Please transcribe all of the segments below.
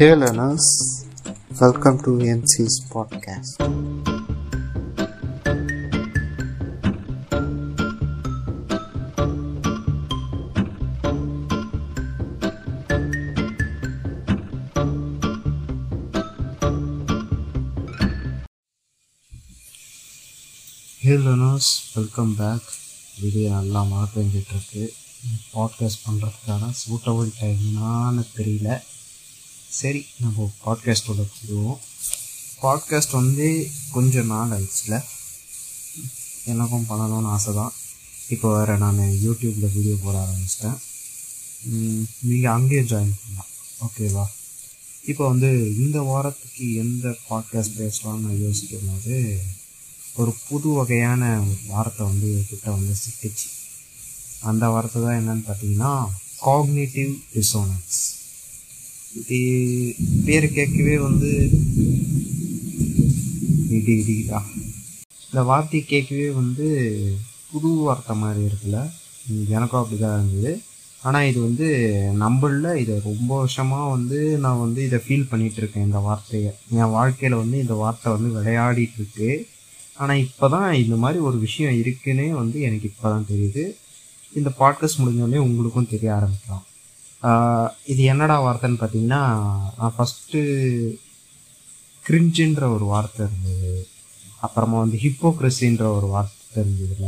Hey learners, welcome to NC's podcast. Hey learners welcome back video நல்லா மழை பெஞ்சிட்ருக்கு podcast பண்ணுறதுக்கான suitable டைம்னான்னு தெரியல. சரி நம்ம பாட்காஸ்டோட போடுவோம் பாட்காஸ்ட் வந்து கொஞ்சம் நாள் ஆயிடுச்சுல. எனக்கும் பண்ணணும்னு ஆசை தான் இப்போ வேறு நான் யூடியூப்பில் வீடியோ போட ஆரம்பிச்சிட்டேன். நீங்கள் அங்கேயே ஜாயின் பண்ணலாம். ஓகேவா இப்போ வந்து இந்த வாரத்துக்கு எந்த பாட்காஸ்ட் பேசலாம்னு நான் யோசிக்கும் போது ஒரு புது வகையான ஒரு வார்த்தை வந்து கிட்ட வந்து சிக்கிச்சு. அந்த வார்த்தை தான் என்னன்னு பார்த்தீங்கன்னா காக்னேட்டிவ் டிசோனன்ஸ் இது பேர் கேட்கவே வந்து இடி இடிடா இந்த வார்த்தையை கேட்கவே வந்து புது வார்த்தை மாதிரி இருக்குல்ல? எனக்கும் அப்படி தான் இருந்தது. ஆனால் இது வந்து நம்மளில் இதை ரொம்ப வருஷமாக வந்து நான் வந்து இதை ஃபீல் பண்ணிகிட்டு இருக்கேன் இந்த வார்த்தையை. என் வாழ்க்கையில் வந்து இந்த வார்த்தை வந்து விளையாடிட்டுருக்கு. ஆனால் இப்போ தான் இந்த மாதிரி ஒரு விஷயம் இருக்குன்னே வந்து எனக்கு இப்போ தான் தெரியுது. இந்த பாட்காஸ்ட் முடிஞ்சோடனே உங்களுக்கும் தெரிய ஆரம்பிக்கலாம். இது என்னடா வார்த்தைன்னு பார்த்தீங்கன்னா நான் ஃபஸ்ட்டு கிரிஞ்சுன்ற ஒரு வார்த்தை இருந்தது. அப்புறமா வந்து ஹிப்போக்ரஸின்ற ஒரு வார்த்தை இருந்ததுல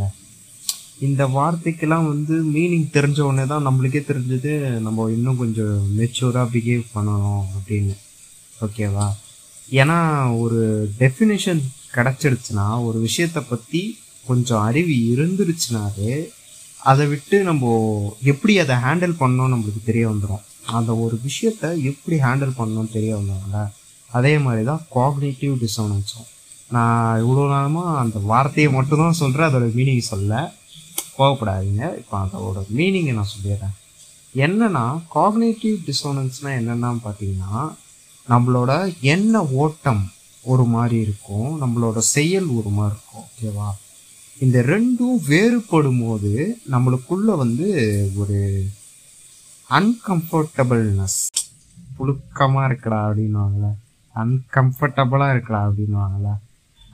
இந்த வார்த்தைக்கெல்லாம் வந்து மீனிங் தெரிஞ்ச உடனே தான் நம்மளுக்கே தெரிஞ்சது நம்ம இன்னும் கொஞ்சம் மெச்சூராக பிஹேவ் பண்ணணும் அப்படின்னு. ஓகேவா ஏன்னா ஒரு டெஃபினேஷன் கிடச்சிடுச்சுன்னா ஒரு விஷயத்தை பற்றி கொஞ்சம் அறிவு இருந்துருச்சுனாவே அதை விட்டு நம்ம எப்படி அதை ஹேண்டில் பண்ணோம் நம்மளுக்கு தெரிய வந்துடும் அந்த ஒரு விஷயத்த எப்படி ஹேண்டில் பண்ணணும்னு தெரிய வந்துடும்ல அதே மாதிரி தான் காக்னேட்டிவ் டிசோனன்ஸும் நான் இவ்வளோ நேரமாக அந்த வார்த்தையை மட்டும்தான் சொல்கிறேன் அதோட மீனிங் சொல்ல. கோவப்படாதீங்க. இப்போ அதோட மீனிங்கை நான் சொல்லிடுறேன். என்னன்னா காக்னேட்டிவ் டிசோனன்ஸ்னால் என்னென்னா பார்த்தீங்கன்னா நம்மளோட எண்ண ஓட்டம் ஒரு மாதிரி இருக்கும் நம்மளோட செயல் ஒரு மாதிரி இருக்கும் ஓகேவா இந்த ரெண்டும் வேறுபடும் போது நம்மளுக்குள்ள வந்து ஒரு அன்கம்ஃபர்டபுள்னஸ் புழுக்கமாக இருக்கடா அப்படின்வாங்கள அன்கம்ஃபர்டபுளாக இருக்கடா அப்படின்வாங்கள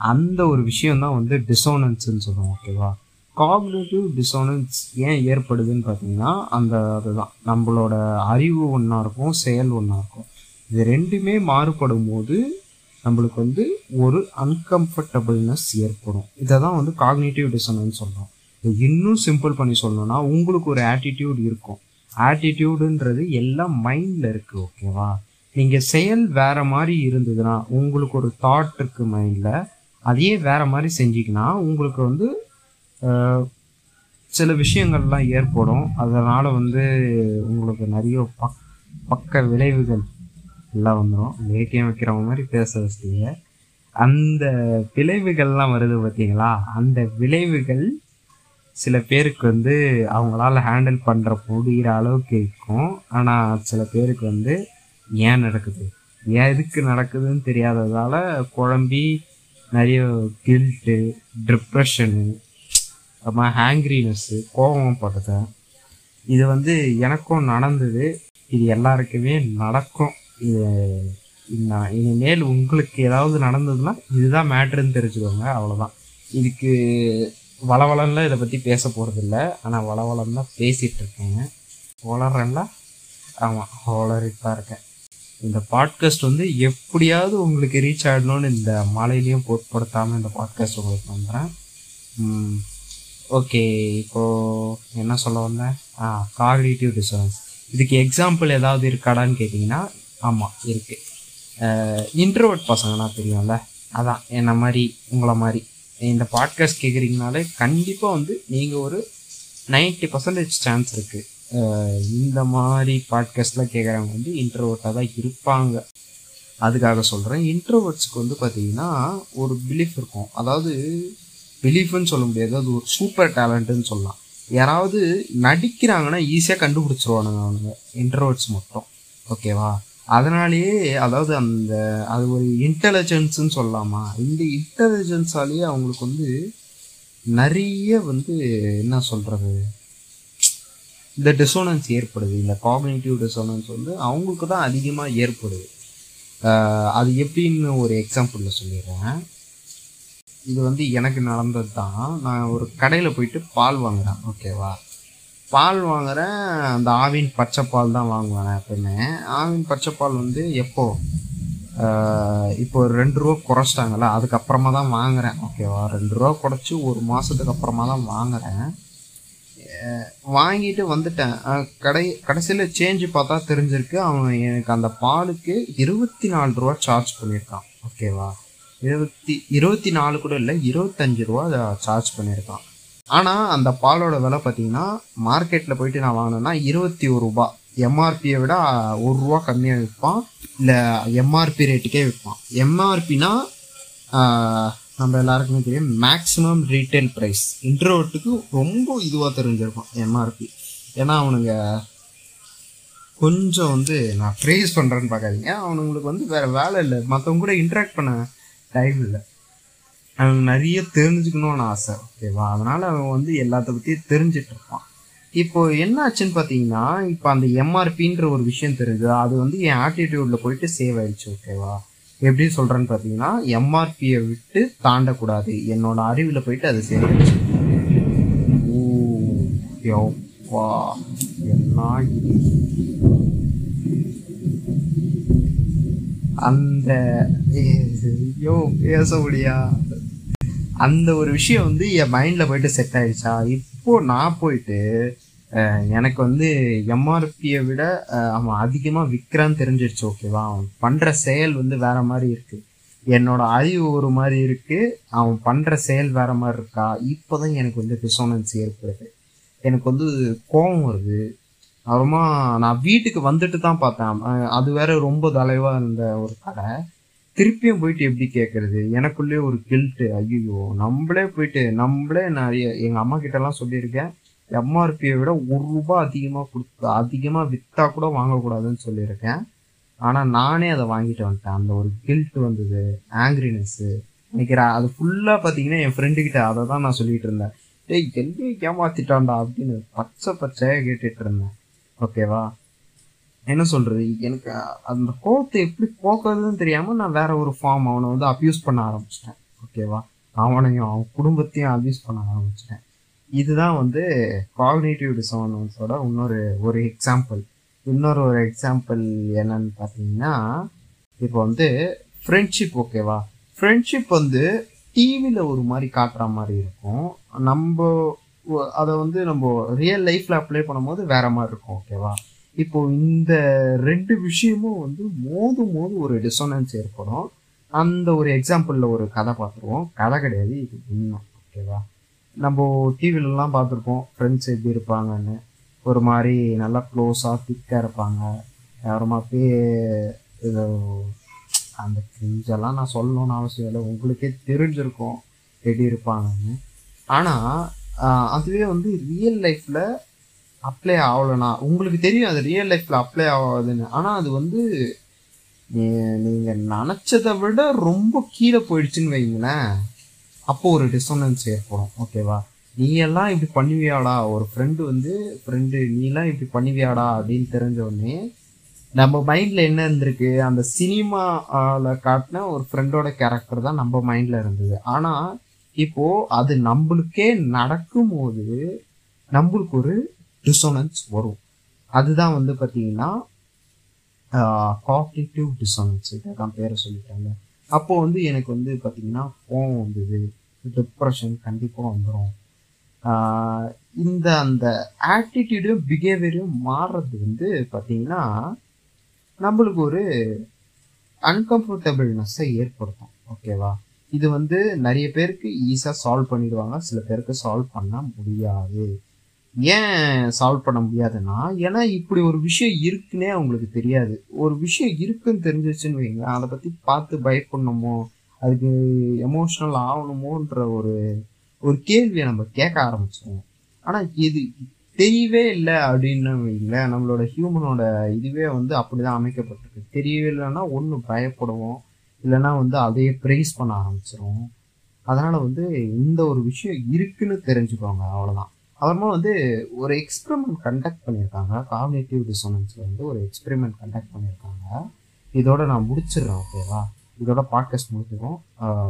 அந்த ஒரு விஷயம் தான் வந்து டிசோனன்ஸ்ன்னு சொல்லுவோம் ஓகேவா? காக்னேட்டிவ் டிசோனன்ஸ் ஏன் ஏற்படுதுன்னு பார்த்தீங்கன்னா அந்த அதுதான். நம்மளோட அறிவு ஒன்றா இருக்கும் செயல் ஒன்றா இருக்கும். இது ரெண்டுமே மாறுபடும் போது நம்மளுக்கு வந்து ஒரு அன்கம்ஃபர்டபுள்னஸ் ஏற்படும். இதை தான் வந்து காக்னேட்டிவ் டிசனன்ஸ் சொல்கிறோம் இது இன்னும் சிம்பிள் பண்ணி சொல்லணும்னா உங்களுக்கு ஒரு ஆட்டிடியூட் இருக்கும். ஆட்டிடியூடுன்றது எல்லாம் மைண்டில் இருக்குது ஓகேவா நீங்கள் செயல் வேறு மாதிரி இருந்ததுன்னா உங்களுக்கு ஒரு தாட் இருக்கு மைண்டில் அதையே வேறு மாதிரி செஞ்சிங்கன்னா உங்களுக்கு வந்து சில விஷயங்கள்லாம் ஏற்படும். அதனால் வந்து உங்களுக்கு நிறைய பக் பக்க விளைவுகள் எல்லாம் வந்துடும் வேக்கியம் வைக்கிறவங்க மாதிரி பேச வச்சிட்டீங்க அந்த விளைவுகள்லாம் வருது பார்த்தீங்களா அந்த விளைவுகள் சில பேருக்கு வந்து அவங்களால ஹேண்டில் பண்ணுற முடிகிற அளவுக்கு இருக்கும். ஆனால் சில பேருக்கு வந்து ஏன் நடக்குது? ஏன் எதுக்கு நடக்குதுன்னு தெரியாததால குழம்பி நிறைய கில்ட்டு டிப்ரெஷனு அப்புறமா ஹேங்க்ரினஸ்ஸு கோபம் படுத்தேன் இது வந்து எனக்கும் நடந்தது. இது எல்லாருக்குமே நடக்கும். நான் இனிமேல் உங்களுக்கு ஏதாவது நடந்ததுன்னா இதுதான் மேட்ருன்னு தெரிஞ்சுக்கோங்க அவ்வளோதான் இதுக்கு வளவளன்ல இதை பற்றி பேச போகிறதில்ல ஆனால் வளவளம் தான் பேசிகிட்டு இருக்கேங்க வளர்றேன்ல ஆமாம் வளரிட்டு தான் இருக்கேன். இந்த பாட்காஸ்ட் வந்து எப்படியாவது உங்களுக்கு ரீச் ஆகிடணும்னு இந்த மழையிலையும் பொருட்படுத்தாமல் இந்த பாட்காஸ்ட் உங்களுக்கு வந்துடுறேன் ஓகே இப்போது என்ன சொல்ல வந்தேன்? ஆ காக்னேட்டிவ் டிசரன்ஸ் இதுக்கு எக்ஸாம்பிள் ஏதாவது இருக்காடான்னு கேட்டிங்கன்னா ஆமாம் இருக்குது இன்ட்ரோவர்ட் பசங்கன்னா தெரியும்ல அதான் என்ன மாதிரி உங்களை மாதிரி. இந்த பாட்காஸ்ட் கேட்குறீங்கனாலே கண்டிப்பாக வந்து நீங்கள் ஒரு நைன்ட்டி பர்சன்டேஜ் சான்ஸ் இருக்குது இந்த மாதிரி பாட்காஸ்ட்லாம் கேட்குறவங்க வந்து இன்ட்ரோவர்ட்டாக தான் இருப்பாங்க. அதுக்காக சொல்கிறேன் இன்ட்ரோவர்ட்ஸுக்கு வந்து பார்த்தீங்கன்னா ஒரு பிலீஃப் இருக்கும். அதாவது பிலீஃப்னு சொல்ல முடியாது அது ஒரு சூப்பர் டேலண்ட்டுன்னு சொல்லலாம். யாராவது நடிக்கிறாங்கன்னா ஈஸியாக கண்டுபிடிச்சிருவானுங்க அவனுங்க இன்ட்ரோவர்ட்ஸ் மட்டும். ஓகேவா அதனாலேயே அதாவது அந்த அது ஒரு இன்டெலிஜென்ஸ்ன்னு சொல்லலாமா? இந்த இன்டெலிஜென்ஸாலேயே அவங்களுக்கு வந்து நிறைய வந்து என்ன சொல்கிறது இந்த டிசோனன்ஸ் ஏற்படுது. இந்த காக்னேட்டிவ் டிசோனன்ஸ் வந்து அவங்களுக்கு தான் அதிகமாக ஏற்படுது. அது எப்படின்னு ஒரு எக்ஸாம்பிளில் சொல்லிடுறேன். இது வந்து எனக்கு நடந்தது தான் நான் ஒரு கடையில் போயிட்டு பால் வாங்குறேன். ஓகேவா? பால் வாங்குகிறேன் அந்த ஆவின் பச்சை பால் தான் வாங்குவேன் எப்பவுமே ஆவின் பச்சை பால் வந்து எப்போ? இப்போ ஒரு ரெண்டு ரூபா குறைச்சிட்டாங்கல்ல அதுக்கப்புறமா தான் வாங்குறேன். ஓகேவா ரெண்டு ரூபா குறைச்சி ஒரு மாதத்துக்கு அப்புறமா தான் வாங்குறேன். வாங்கிட்டு வந்துட்டேன். கடை கடைசியில் சேஞ்சு பார்த்தா தெரிஞ்சிருக்கு. அவன் எனக்கு அந்த பாலுக்கு இருபத்தி நாலு ரூபா சார்ஜ் பண்ணியிருக்கான். ஓகேவா இருபத்தி இருபத்தி நாலு கூட இல்லை இருபத்தஞ்சு ரூபா அதை சார்ஜ் பண்ணியிருக்கான். ஆனால் அந்த பாலோட விலை பார்த்தீங்கன்னா மார்க்கெட்டில் போயிட்டு நான் வாங்கினேன்னா இருபத்தி ஒரு ரூபா. எம்ஆர்பியை விட ஒரு ரூபா கம்மியாக விற்பான். இல்லை எம்ஆர்பி ரேட்டுக்கே விற்பான். எம்ஆர்பினா நம்ம எல்லாருக்குமே தெரியும் மேக்ஸிமம் ரீட்டைல் ப்ரைஸ் இன்ட்ரோட்டுக்கு ரொம்ப இதுவாக தெரிஞ்சிருக்கும் எம்ஆர்பி ஏன்னா அவனுங்க கொஞ்சம் வந்து நான் ப்ரைஸ் பண்ணுறேன்னு பார்க்காதீங்க. அவனுங்களுக்கு வந்து வேறு வேலை இல்லை. மற்றவங்க கூட இன்ட்ராக்ட் பண்ண டைம் இல்லை. அவன் நிறைய தெரிஞ்சுக்கணும்னு ஆசை ஓகேவா? அதனால அவன் வந்து எல்லாத்த பற்றியும் தெரிஞ்சிட்டு இருப்பான். இப்போ என்ன ஆச்சுன்னு பார்த்தீங்கன்னா இப்போ அந்த எம்ஆர்பின்ற ஒரு விஷயம் தெரியுது. அது வந்து என் ஆட்டிடியூட்ல போயிட்டு சேவ் ஆயிடுச்சு ஓகேவா? எப்படி சொல்கிறேன்னு பார்த்தீங்கன்னா எம்ஆர்பியை விட்டு தாண்டக்கூடாது. என்னோட அறிவில் போயிட்டு அது சேவ் ஆயிடுச்சு. ஓ என்ன அந்த ஐயோ பேச முடியாது அந்த ஒரு விஷயம் வந்து என் மைண்டில் போயிட்டு செட் ஆயிடுச்சா? இப்போ நான் போயிட்டு எனக்கு வந்து எம்ஆர்பியை விட அவன் அதிகமாக விற்கிறான்னு தெரிஞ்சிருச்சு ஓகேவா அவன் பண்ணுற செயல் வந்து வேற மாதிரி இருக்கு. என்னோட அறிவு ஒரு மாதிரி இருக்கு. அவன் பண்ணுற செயல் வேற மாதிரி இருக்கா? இப்போ தான் எனக்கு வந்து டிசோனன்ஸ் ஏற்படுது. எனக்கு வந்து கோபம் வருது. அப்புறமா நான் வீட்டுக்கு வந்துட்டு தான் பார்த்தேன். அது வேற ரொம்ப தலைவாக இருந்த ஒரு கடை திருப்பியும் போயிட்டு எப்படி கேட்கறது எனக்குள்ளே ஒரு கில்ட்டு ஐயோ நம்மளே போயிட்டு நம்மளே நிறைய எங்கள் அம்மா கிட்டலாம் சொல்லியிருக்கேன். எம்ஆர்பியை விட ஒரு ரூபாய் அதிகமாக கொடுத்து அதிகமாக விற்றா கூட வாங்கக்கூடாதுன்னு சொல்லியிருக்கேன். ஆனால் நானே அதை வாங்கிட்டு வந்துட்டேன். அந்த ஒரு கில்ட் வந்தது ஆங்கிரினஸ்ஸு நினைக்கிறேன் அது ஃபுல்லாக பார்த்தீங்கன்னா என் ஃப்ரெண்டுக்கிட்ட அதை தான் நான் சொல்லிட்டு இருந்தேன். டேய் என்னையும் ஏமாத்திட்டான்டா அப்படின்னு பச்சை பச்சையாக கேட்டுட்டு இருந்தேன். ஓகேவா என்ன சொல்றது? எனக்கு அந்த கோபத்தை எப்படி போக்குறதுன்னு தெரியாம நான் வேற ஒரு ஃபார்ம் அவனை வந்து அப்யூஸ் பண்ண ஆரம்பிச்சிட்டேன். ஓகேவா அவனையும் அவன் குடும்பத்தையும் அப்யூஸ் பண்ண ஆரம்பிச்சிட்டேன். இதுதான் வந்து காக்னேட்டிவ் டிசானன்ஸோட இன்னொரு ஒரு எக்ஸாம்பிள் இன்னொரு ஒரு எக்ஸாம்பிள் என்னன்னு பார்த்தீங்கன்னா இப்போ வந்து ஃப்ரெண்ட்ஷிப் ஓகேவா ஃப்ரெண்ட்ஷிப் வந்து டிவியில் ஒரு மாதிரி காட்டுற மாதிரி இருக்கும். நம்ம அதை வந்து நம்ம ரியல் லைஃப்பில் அப்ளை பண்ணும்போது வேற மாதிரி இருக்கும் ஓகேவா இப்போ இந்த ரெண்டு விஷயமும் வந்து மோதும் மோது ஒரு டிசோனன்ஸ் ஏற்படும். அந்த ஒரு எக்ஸாம்பிளில் ஒரு கதை பார்த்துருவோம். கதை கிடையாது இது உண்மை ஓகேவா நம்ம டிவிலலாம் பார்த்துருப்போம். ஃப்ரெண்ட்ஸ் எப்படி இருப்பாங்கன்னு. ஒரு மாதிரி நல்லா க்ளோஸாக திக்காக இருப்பாங்க. யாரமா பே இது அந்த கிரிஞ்செல்லாம் நான் சொல்லணும்னு அவசியம் இல்லை. உங்களுக்கே தெரிஞ்சிருக்கும் எப்படி இருப்பாங்கன்னு. ஆனால் அதுவே வந்து ரியல் லைஃப்பில் அப்ளை ஆகலனா உங்களுக்கு தெரியும் அது ரியல் லைஃப்பில் அப்ளை ஆகாதுன்னு. ஆனால் அது வந்து நீங்கள் நினச்சதை விட ரொம்ப கீழே போயிடுச்சுன்னு வைங்களேன். அப்போ ஒரு டிசோனன்ஸ் ஏற்படும். ஓகேவா நீ எல்லாம் இப்படி பண்ணுவியாடா? ஒரு ஃப்ரெண்டு வந்து ஃப்ரெண்டு நீலாம் இப்படி பண்ணுவியாடா? அப்படின்னு தெரிஞ்ச உடனே நம்ம மைண்டில் என்ன இருந்திருக்கு? அந்த சினிமாவில் காட்டின ஒரு ஃப்ரெண்டோட கேரக்டர் தான் நம்ம மைண்டில் இருந்தது. ஆனால் இப்போது அது நம்மளுக்கே நடக்கும்போது நம்மளுக்கு ஒரு டிசோனன்ஸ் வரும். அதுதான் வந்து பார்த்தீங்கன்னா காக்னிட்டிவ் டிசோனன்ஸ் இதான் பேரை சொல்லிட்டாங்க. அப்போது வந்து எனக்கு வந்து பார்த்தீங்கன்னா கோவம் வந்தது. டிப்ரெஷன் கண்டிப்பாக வந்துடும் இந்த அந்த ஆட்டிடியூடும் பிஹேவியரும் மாறுறது வந்து பார்த்தீங்கன்னா நம்மளுக்கு ஒரு அன்கம்ஃபர்டபிள்னஸ்ஸை ஏற்படுத்தும். ஓகேவா இது வந்து நிறைய பேருக்கு ஈஸியாக சால்வ் பண்ணிடுவாங்க. சில பேருக்கு சால்வ் பண்ண முடியாது. ஏன் சால்வ் பண்ண முடியாதுன்னா ஏன்னா இப்படி ஒரு விஷயம் இருக்குன்னே அவங்களுக்கு தெரியாது. ஒரு விஷயம் இருக்குன்னு தெரிஞ்சிச்சுன்னு வைங்க அதை பற்றி பார்த்து பயப்படணுமோ அதுக்கு எமோஷ்னல் ஆகணுமோன்ற ஒரு ஒரு கேள்வியை நம்ம கேட்க ஆரம்பிச்சிடுவோம் ஆனால் இது தெரியவே இல்லை அப்படின்னு வைங்களேன் நம்மளோட ஹியூமனோட இதுவே வந்து அப்படிதான் அமைக்கப்பட்டிருக்கு. தெரியவே இல்லைன்னா ஒன்று பயப்படுவோம் இல்லைன்னா வந்து அதையே ப்ரைஸ் பண்ண ஆரம்பிச்சிடும் அதனால் வந்து இந்த ஒரு விஷயம் இருக்குன்னு தெரிஞ்சுக்கோங்க அவ்வளோதான் அப்புறமா வந்து ஒரு எக்ஸ்பெரிமெண்ட் கண்டக்ட் பண்ணியிருக்காங்க. காம்னேட்டிவ் டிசோனன்ஸில் வந்து ஒரு எக்ஸ்பெரிமெண்ட் கண்டக்ட் பண்ணியிருக்காங்க. இதோட நான் முடிச்சிடுறேன் ஓகேவா இதோட பாட்காஸ்ட் முடிச்சிடும்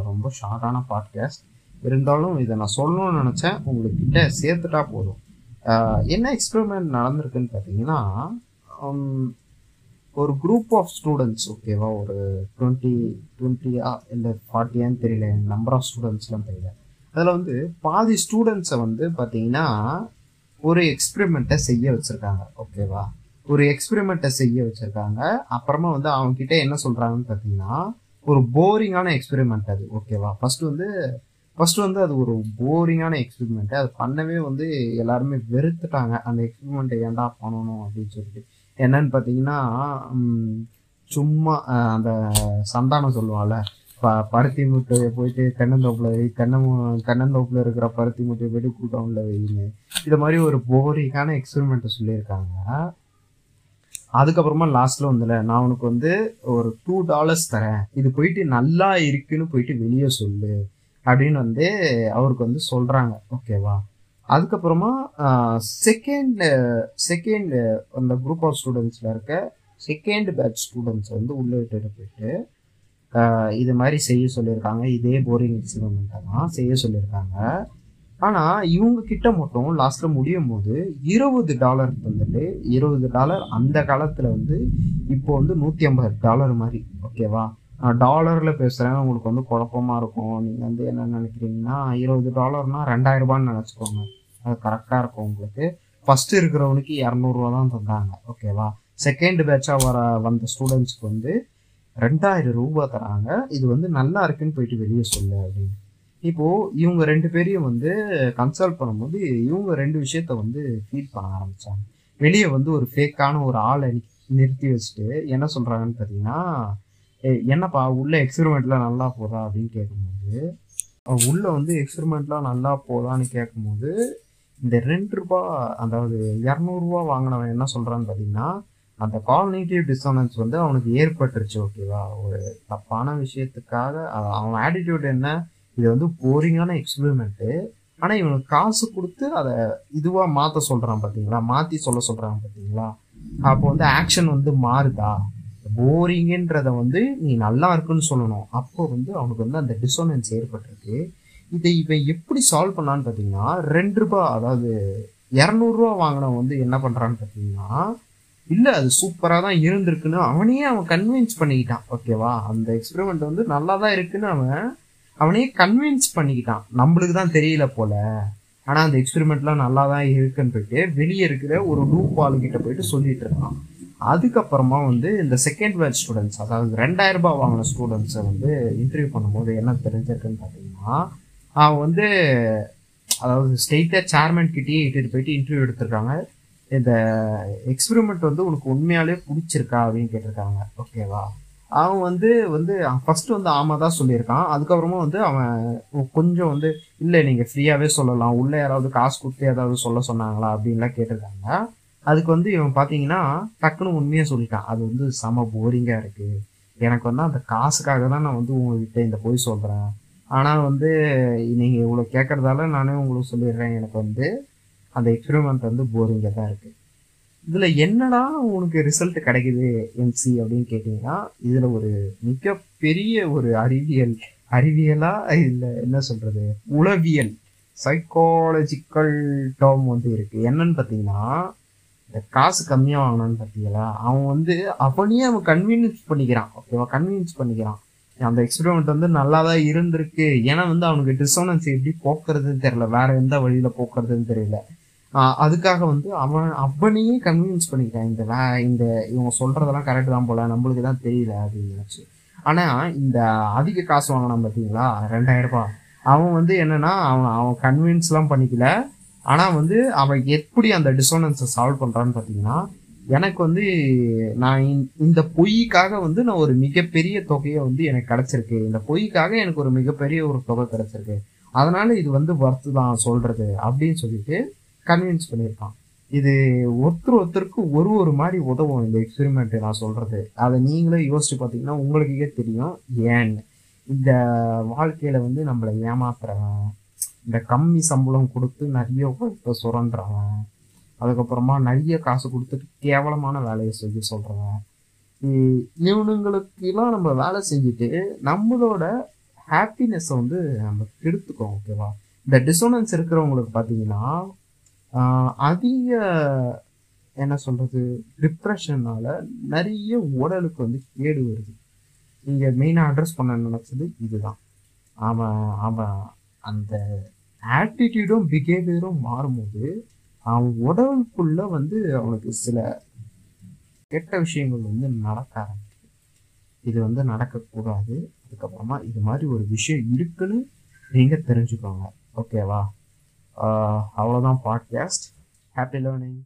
ரொம்ப ஷார்ட்டான பாட்காஸ்ட் இருந்தாலும் இதை நான் சொல்லணும்னு நினச்சேன். உங்கள்கிட்ட சேர்த்துட்டா போதும். என்ன எக்ஸ்பெரிமெண்ட் நடந்திருக்குன்னு பார்த்தீங்கன்னா ஒரு குரூப் ஆஃப் ஸ்டூடெண்ட்ஸ் ஓகேவா ஒரு டுவெண்ட்டி டுவெண்ட்டியா இல்லை ஃபார்ட்டியான்னு தெரியல. நம்பர் ஆஃப் ஸ்டூடெண்ட்ஸ்லாம் தெரியல. அதில் வந்து பாதி ஸ்டூடெண்ட்ஸை வந்து பார்த்தீங்கன்னா ஒரு எக்ஸ்பெரிமெண்ட்டை செய்ய வச்சுருக்காங்க. ஓகேவா ஒரு எக்ஸ்பெரிமெண்ட்டை செய்ய வச்சுருக்காங்க. அப்புறமா வந்து அவங்கக்கிட்ட என்ன சொல்கிறாங்கன்னு பார்த்தீங்கன்னா ஒரு போரிங்கான எக்ஸ்பெரிமெண்ட் அது. ஓகேவா ஃபஸ்ட்டு வந்து ஃபஸ்ட்டு வந்து அது ஒரு போரிங்கான எக்ஸ்பெரிமெண்ட்டு அது பண்ணவே வந்து எல்லாருமே வெறுத்துட்டாங்க. அந்த எக்ஸ்பெரிமெண்ட்டை ஏன்டா பண்ணணும் அப்படின்னு சொல்லிட்டு. என்னன்னு பார்த்தீங்கன்னா சும்மா அந்த சந்தானம் சொல்லுவாள்ல ப பருத்தி மூட்டையை போயிட்டு தென்னந்தோப்புல வை தென்னம் தென்னந்தோப்புல இருக்கிற பருத்தி மூட்டையை போயிட்டு கூட்டம்ல வைன்னு. இது மாதிரி ஒரு போரிங்கான எக்ஸ்பெரிமெண்ட்டை சொல்லியிருக்காங்க. அதுக்கப்புறமா லாஸ்ட்ல வந்துல நான் உனக்கு வந்து ஒரு டூ டாலர்ஸ் தரேன். இது போயிட்டு நல்லா இருக்குன்னு போயிட்டு வெளியே சொல்லு. அப்படின்னு வந்து அவருக்கு வந்து சொல்றாங்க. ஓகேவா அதுக்கப்புறமா செகண்ட் செகண்ட் அந்த குரூப் ஆஃப் ஸ்டூடெண்ட்ஸ்ல இருக்க செகண்ட் பேட்ச் ஸ்டூடெண்ட்ஸ் வந்து உள்ள போயிட்டு இது மாதிரி செய்ய சொல்லியிருக்காங்க. இதே போரிங் எக்ஸ்பெரிமெண்ட்டை தான் செய்ய சொல்லியிருக்காங்க. ஆனால் இவங்க கிட்ட மட்டும் லாஸ்ட்டில் முடியும் போது இருபது டாலர் வந்துட்டு இருபது டாலர் அந்த காலத்தில் வந்து இப்போ வந்து நூற்றி ஐம்பது டாலர் மாதிரி ஓகேவா நான் டாலரில் பேசுகிறேன் உங்களுக்கு வந்து குழப்பமா இருக்கும். நீங்கள் வந்து என்ன நினைக்கிறீங்கன்னா இருபது டாலர்னால் ரெண்டாயிரரூபான்னு நினச்சிக்கோங்க. அது கரெக்டாக இருக்கும் உங்களுக்கு. ஃபஸ்ட்டு இருக்கிறவனுக்கு இரநூறுவா தான் தந்தாங்க ஓகேவா செகண்ட் பேட்சாக வர வந்த ஸ்டூடெண்ட்ஸ்க்கு வந்து ரெண்டாயிரம் ரூபாய் தராங்க. இது வந்து நல்லா இருக்குன்னு போயிட்டு வெளியே சொல்லு அப்படின்னு. இப்போது இவங்க ரெண்டு பேரையும் வந்து கன்சல்ட் பண்ணும்போது இவங்க ரெண்டு விஷயத்த வந்து ஃபீல் பண்ண ஆரம்பித்தாங்க வெளியே வந்து ஒரு ஃபேக்கான ஒரு ஆளை நிறுத்தி வச்சுட்டு என்ன சொல்கிறாங்கன்னு பார்த்தீங்கன்னா என்னப்பா உள்ள எக்ஸ்பெரிமெண்ட்லாம் நல்லா போதா? அப்படின்னு கேட்கும்போது உள்ளே உள்ள வந்து எக்ஸ்பெரிமெண்ட்லாம் நல்லா போதான்னு கேட்கும்போது இந்த ரெண்டு ரூபா அதாவது இரநூறுபா வாங்கினவன் என்ன சொல்கிறான்னு பார்த்தீங்கன்னா அந்த கால்னேட்டிவ் டிசானன்ஸ் வந்து அவனுக்கு ஏற்பட்டுருச்சு ஓகேவா ஒரு தப்பான விஷயத்துக்காக அவன் ஆட்டிடியூட் என்ன? இது வந்து போரிங்கான எக்ஸ்பெரிமெண்ட்டு ஆனால் இவனுக்கு காசு கொடுத்து அதை இதுவாக மாற்ற சொல்கிறான் பார்த்தீங்களா மாற்றி சொல்ல சொல்கிறான் பார்த்தீங்களா அப்போ வந்து ஆக்ஷன் வந்து மாறுதா? போரிங்கன்றதை வந்து நீ நல்லா இருக்குன்னு சொல்லணும். அப்போ வந்து அவனுக்கு வந்து அந்த டிசோனன்ஸ் ஏற்பட்டிருக்கு. இதை இவன் எப்படி சால்வ் பண்ணான்னு பார்த்தீங்கன்னா ரெண்டு ரூபா அதாவது இரநூறுவா வாங்கினவன் வந்து என்ன பண்ணுறான்னு பார்த்தீங்கன்னா இல்லை அது சூப்பராக தான் இருந்திருக்குன்னு அவனையே அவன் கன்வின்ஸ் பண்ணிக்கிட்டான் ஓகேவா அந்த எக்ஸ்பெரிமெண்ட் வந்து நல்லா தான் இருக்குன்னு அவன் அவனையே கன்வின்ஸ் பண்ணிக்கிட்டான். நம்மளுக்கு தான் தெரியல போல. ஆனால் அந்த எக்ஸ்பெரிமெண்ட்லாம் நல்லா தான் இருக்குன்னு போயிட்டு வெளியே இருக்கிற ஒரு லூப் கிட்ட போயிட்டு சொல்லிட்டு இருக்கான் அதுக்கப்புறமா வந்து இந்த செகண்ட் பேட்ச் ஸ்டூடெண்ட்ஸ் அதாவது ரெண்டாயிரம் ரூபாய் வாங்கின ஸ்டூடெண்ட்ஸை வந்து இன்டர்வியூ பண்ணும்போது என்ன தெரிஞ்சிருக்குன்னு பார்த்தீங்கன்னா அவன் வந்து அதாவது ஸ்டெயிட்டாக சேர்மேன் கிட்டேயே இட்டுட்டு போயிட்டு இன்டர்வியூ எடுத்திருக்காங்க. இந்த எக்ஸ்பெரிமெண்ட் வந்து உனக்கு உண்மையாலே பிடிச்சிருக்கா அப்படின்னு கேட்டிருக்காங்க. ஓகேவா அவன் வந்து வந்து ஃபர்ஸ்ட் வந்து ஆமா தான் சொல்லியிருக்கான். அதுக்கப்புறமா வந்து அவன் கொஞ்சம் வந்து இல்லை நீங்க ஃப்ரீயாவே சொல்லலாம். உள்ள யாராவது காசு கொடுத்து ஏதாவது சொல்ல சொன்னாங்களா? அப்படின்லாம் கேட்டிருக்காங்க. அதுக்கு வந்து இவன் பார்த்தீங்கன்னா டக்குன்னு உண்மையை சொல்லிட்டான். அது வந்து செம போரிங்காக இருக்கு. எனக்கு வந்து அந்த காசுக்காக தான் நான் வந்து உங்ககிட்ட இந்த போய் சொல்கிறேன் ஆனால் வந்து நீங்கள் இவ்வளோ கேட்குறதால நானே உங்களுக்கு சொல்லிடுறேன். எனக்கு வந்து அந்த எக்ஸ்பெரிமெண்ட் வந்து போரிங்காக தான் இருக்குது இதில் என்னடா உனக்கு ரிசல்ட் கிடைக்குது எம்சி அப்படின்னு கேட்டிங்கன்னா இதில் ஒரு மிகப்பெரிய ஒரு அறிவியல் அறிவியலாக இதில் என்ன சொல்கிறது உளவியல் சைக்காலஜிக்கல் டேர்ம் வந்து இருக்குது என்னன்னு பார்த்தீங்கன்னா இந்த காசு கம்மியாக வாங்கினான்னு பார்த்தீங்களா அவன் வந்து அவனையே அவன் கன்வீனியன்ஸ் பண்ணிக்கிறான். ஓகேவா கன்வீனியன்ஸ் பண்ணிக்கிறான். அந்த எக்ஸ்பெரிமெண்ட் வந்து நல்லா தான் இருந்திருக்கு. ஏன்னா வந்து அவனுக்கு டிசோனன்ஸ் எப்படி போக்குறதுன்னு தெரியல. வேற எந்த வழியில போக்குறதுன்னு தெரியல. அதுக்காக வந்து அவன் அவனையே கன்வின்ஸ் பண்ணிக்கிட்டான் இந்த வே இந்த இவங்க சொல்றதெல்லாம் கரெக்ட் தான் போல. நம்மளுக்கு தான் தெரியல அப்படின்னு நினச்சி. ஆனா இந்த அதிக காசு வாங்கினான் பார்த்தீங்களா? ரெண்டாயிரம் ரூபாய் அவன் வந்து என்னன்னா அவன் அவன் கன்வின்ஸ்லாம் பண்ணிக்கல. ஆனா வந்து அவன் எப்படி அந்த டிசோனன்ஸை சால்வ் பண்றான்னு பார்த்தீங்கன்னா எனக்கு வந்து நான் இந்த- இந்த பொய்க்காக வந்து நான் ஒரு மிகப்பெரிய தொகையை வந்து எனக்கு கிடைச்சிருக்கு. இந்த பொய்க்காக எனக்கு ஒரு மிகப்பெரிய ஒரு தொகை கிடைச்சிருக்கு. அதனால இது வந்து ஒர்த்து தான் சொல்றது அப்படின்னு சொல்லிட்டு கன்வின்ஸ் பண்ணியிருக்கான். இது ஒருத்தர் ஒருத்தருக்கு ஒரு ஒரு மாதிரி உதவும் இந்த எக்ஸ்பெரிமெண்ட் நான் சொல்றது. அதை நீங்களே யோசிச்சு பார்த்தீங்கன்னா உங்களுக்கே தெரியும் ஏன்னு இந்த வாழ்க்கையில வந்து நம்மளை ஏமாத்துறவன் இந்த கம்மி சம்பளம் கொடுத்து நிறைய உழைப்பை சுரண்டுறவன் அதுக்கப்புறமா நிறைய காசு கொடுத்துட்டு கேவலமான வேலையை செய்ய சொல்றவன். இவனுங்களுக்கெல்லாம் நம்ம வேலை செஞ்சுட்டு நம்மளோட ஹாப்பினஸை வந்து நம்ம கெடுத்துக்கோம் ஓகேவா இந்த டிசோனன்ஸ் இருக்கிறவங்களுக்கு பார்த்தீங்கன்னா அதிக என்ன சொல்கிறது டிப்ரெஷனால நிறைய உடலுக்கு வந்து கேடு வருது. இங்கே மெயினாக அட்ரஸ் பண்ண நினச்சது இதுதான். அவன் அவன் அந்த ஆட்டிடியூடும் பிஹேவியரும் மாறும்போது அவன் உடலுக்குள்ள வந்து அவனுக்கு சில கெட்ட விஷயங்கள் வந்து நடக்க ஆரம்பிக்கும் இது வந்து நடக்கக்கூடாது. அதுக்கப்புறமா இது மாதிரி ஒரு விஷயம் இருக்குன்னு நீங்கள் தெரிஞ்சுக்கோங்க. ஓகேவா? அவ்வளோதான் பாட்காஸ்ட் ஹாப்பி லேர்னிங்